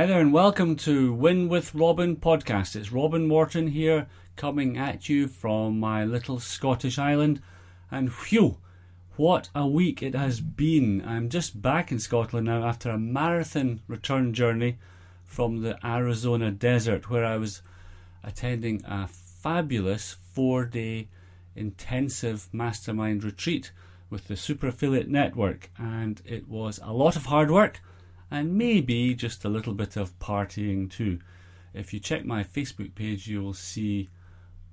Hi there, and welcome to Win with Robin podcast. It's Robin Morton here, coming at you from my little Scottish island. And whew, what a week it has been! I'm just back in Scotland now after a marathon return journey from the Arizona desert, where I was attending a fabulous four day intensive mastermind retreat with the Super Affiliate Network. And it was a lot of hard work and maybe just a little bit of partying too. If you check my Facebook page, you will see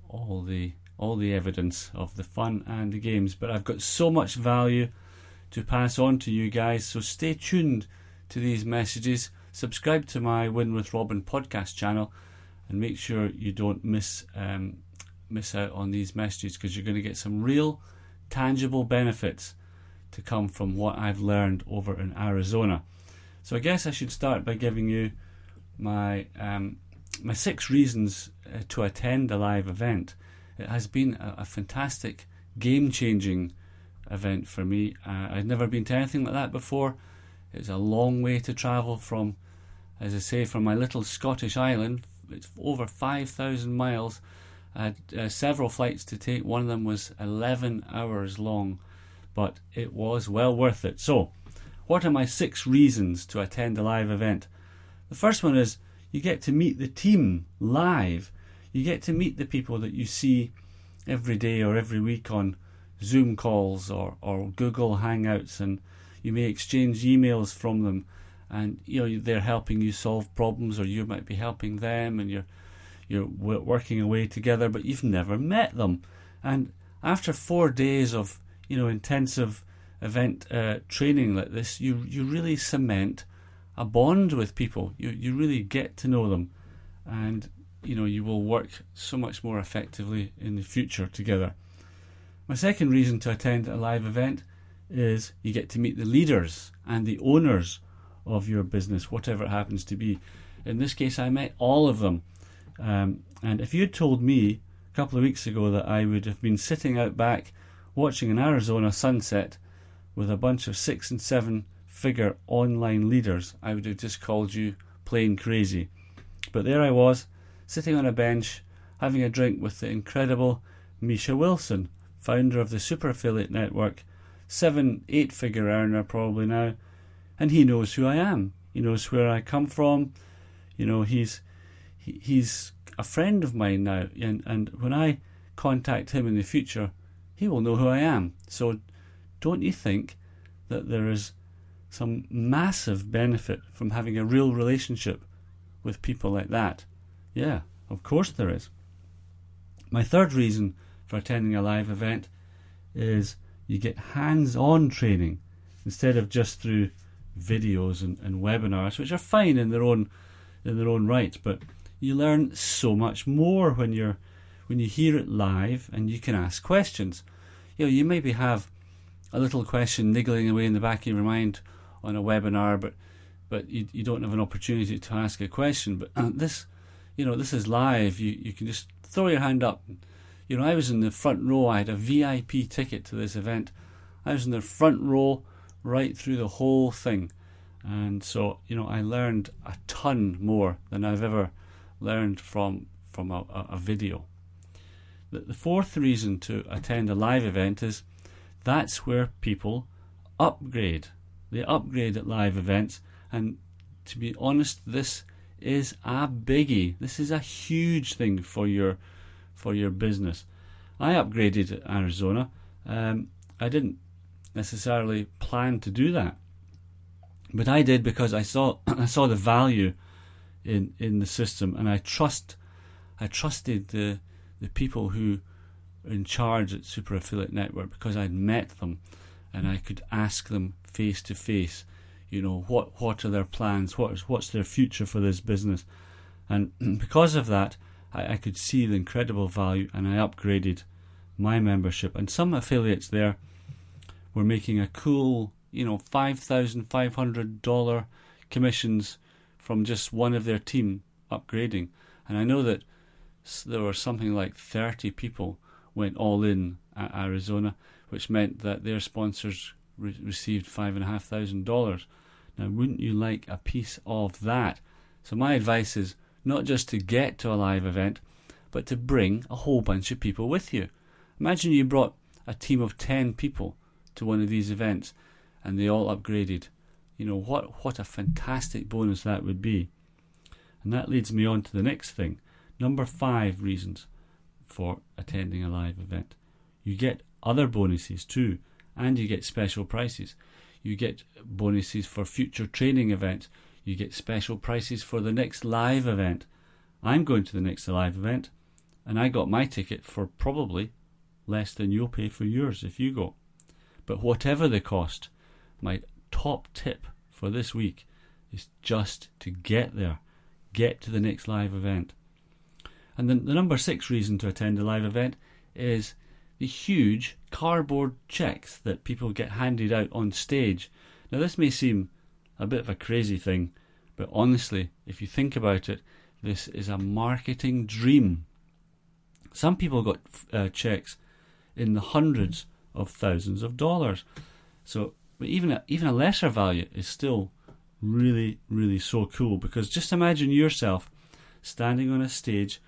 all the all the evidence of the fun and the games. But I've got so much value to pass on to you guys, so stay tuned to these messages. Subscribe to my Win with Robin podcast channel, and make sure you don't miss um, miss out on these messages because you're going to get some real, tangible benefits to come from what I've learned over in Arizona. So I guess I should start by giving you my um, my six reasons uh, to attend a live event. It has been a, a fantastic, game changing event for me. Uh, I'd never been to anything like that before. It's a long way to travel from, as I say, from my little Scottish island. It's over 5,000 miles. I had uh, several flights to take. One of them was 11 hours long, but it was well worth it. So, what are my six reasons to attend a live event? The first one is you get to meet the team live. You get to meet the people that you see every day or every week on Zoom calls or, or Google Hangouts, and you may exchange emails from them. And you know they're helping you solve problems, or you might be helping them, and you're you're working away together, but you've never met them. And after four days of you know intensive event uh, training like this, you you really cement a bond with people. You you really get to know them, and you know you will work so much more effectively in the future together. My second reason to attend a live event is you get to meet the leaders and the owners of your business, whatever it happens to be. In this case, I met all of them. Um, and if you had told me a couple of weeks ago that I would have been sitting out back watching an Arizona sunset with a bunch of six and seven figure online leaders, I would have just called you plain crazy. But there I was, sitting on a bench, having a drink with the incredible Misha Wilson, founder of the Super Affiliate Network, seven, eight figure earner probably now, and he knows who I am. He knows where I come from. You know, he's he, he's a friend of mine now, and, and when I contact him in the future, he will know who I am. So don't you think that there is some massive benefit from having a real relationship with people like that? Yeah, of course there is. My third reason for attending a live event is you get hands on training instead of just through videos and, and webinars, which are fine in their own in their own right, but you learn so much more when you're when you hear it live and you can ask questions. You know, you maybe have a little question niggling away in the back of your mind on a webinar, but but you, you don't have an opportunity to ask a question. But uh, this, you know, this is live. You you can just throw your hand up. You know, I was in the front row. I had a VIP ticket to this event. I was in the front row right through the whole thing, and so you know, I learned a ton more than I've ever learned from from a, a, video. The, the fourth reason to attend a live event is that's where people upgrade. They upgrade at live events, and to be honest, this is a biggie. This is a huge thing for your for your business. I upgraded Arizona. Um, I didn't necessarily plan to do that, but I did because I saw I saw the value in in the system, and I trust I trusted the the people who in charge at Super Affiliate Network because I'd met them and I could ask them face to face, you know, what what are their plans, what's what's their future for this business, and because of that, I, I could see the incredible value, and I upgraded my membership. And some affiliates there were making a cool, you know, five thousand five hundred dollar commissions from just one of their team upgrading, and I know that there were something like thirty people went all in at Arizona, which meant that their sponsors re- received five and a half thousand dollars. Now, wouldn't you like a piece of that? So, my advice is not just to get to a live event, but to bring a whole bunch of people with you. Imagine you brought a team of 10 people to one of these events and they all upgraded. You know, what, what a fantastic bonus that would be. And that leads me on to the next thing. Number five reasons for attending a live event. You get other bonuses too, and you get special prices. You get bonuses for future training events. You get special prices for the next live event. I'm going to the next live event, and I got my ticket for probably less than you'll pay for yours if you go. But whatever the cost, my top tip for this week is just to get there, get to the next live event. And then the number six reason to attend a live event is the huge cardboard checks that people get handed out on stage. Now, this may seem a bit of a crazy thing, but honestly, if you think about it, this is a marketing dream. Some people got uh, checks in the hundreds of thousands of dollars. So, even a, even a lesser value is still really, really so cool because just imagine yourself standing on a stage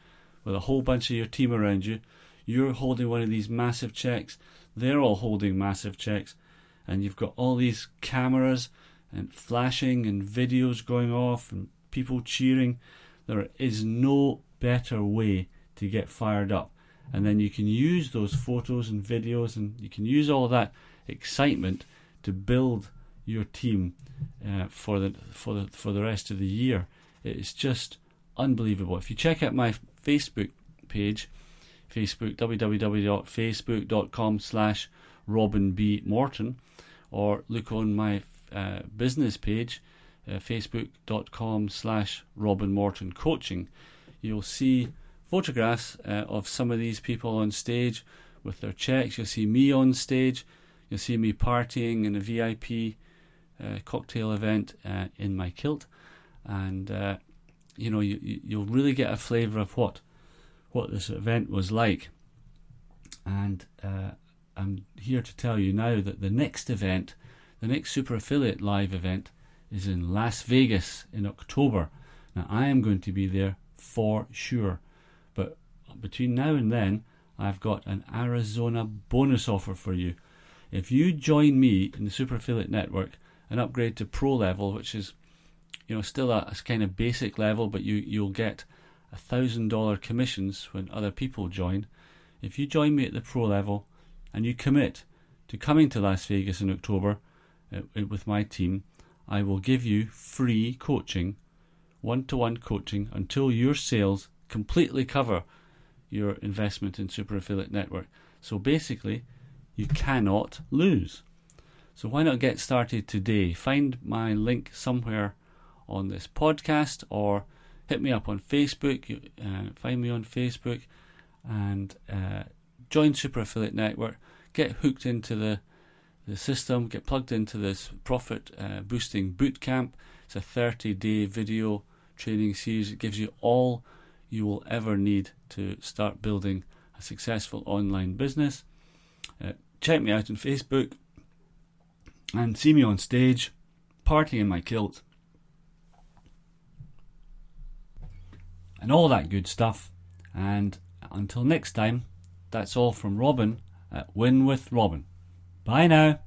with a whole bunch of your team around you. You're holding one of these massive checks, they're all holding massive checks, and you've got all these cameras and flashing and videos going off and people cheering. There is no better way to get fired up. And then you can use those photos and videos and you can use all that excitement to build your team uh, for the for the for the rest of the year. It's just unbelievable. If you check out my Facebook page, Facebook www.facebook.com slash Robin B Morton, or look on my uh, business page, uh, facebook.com slash Robin Morton Coaching. You'll see photographs uh, of some of these people on stage with their checks. You'll see me on stage. You'll see me partying in a VIP uh, cocktail event uh, in my kilt, and uh, you know you, you'll really get a flavour of what what this event was like. And uh, I'm here to tell you now that the next event, the next Super Affiliate Live event, is in Las Vegas in October. Now I am going to be there for sure, but between now and then, I've got an Arizona bonus offer for you. If you join me in the Super Affiliate Network and upgrade to Pro level, which is you know still a, a kind of basic level, but you you'll get a thousand dollar commissions when other people join. If you join me at the Pro level and you commit to coming to Las Vegas in October uh, with my team, I will give you free coaching, one to one coaching until your sales completely cover your investment in Super Affiliate Network. So basically, you cannot lose. So why not get started today? Find my link somewhere on this podcast or hit me up on Facebook. Uh, find me on Facebook and uh, join Super Affiliate Network. Get hooked into the the system. Get plugged into this profit uh, boosting boot camp. It's a 30 day video training series. It gives you all you will ever need to start building a successful online business. Uh, check me out on Facebook and see me on stage, partying in my kilt, and all that good stuff. And until next time, that's all from Robin at Win with Robin. Bye now.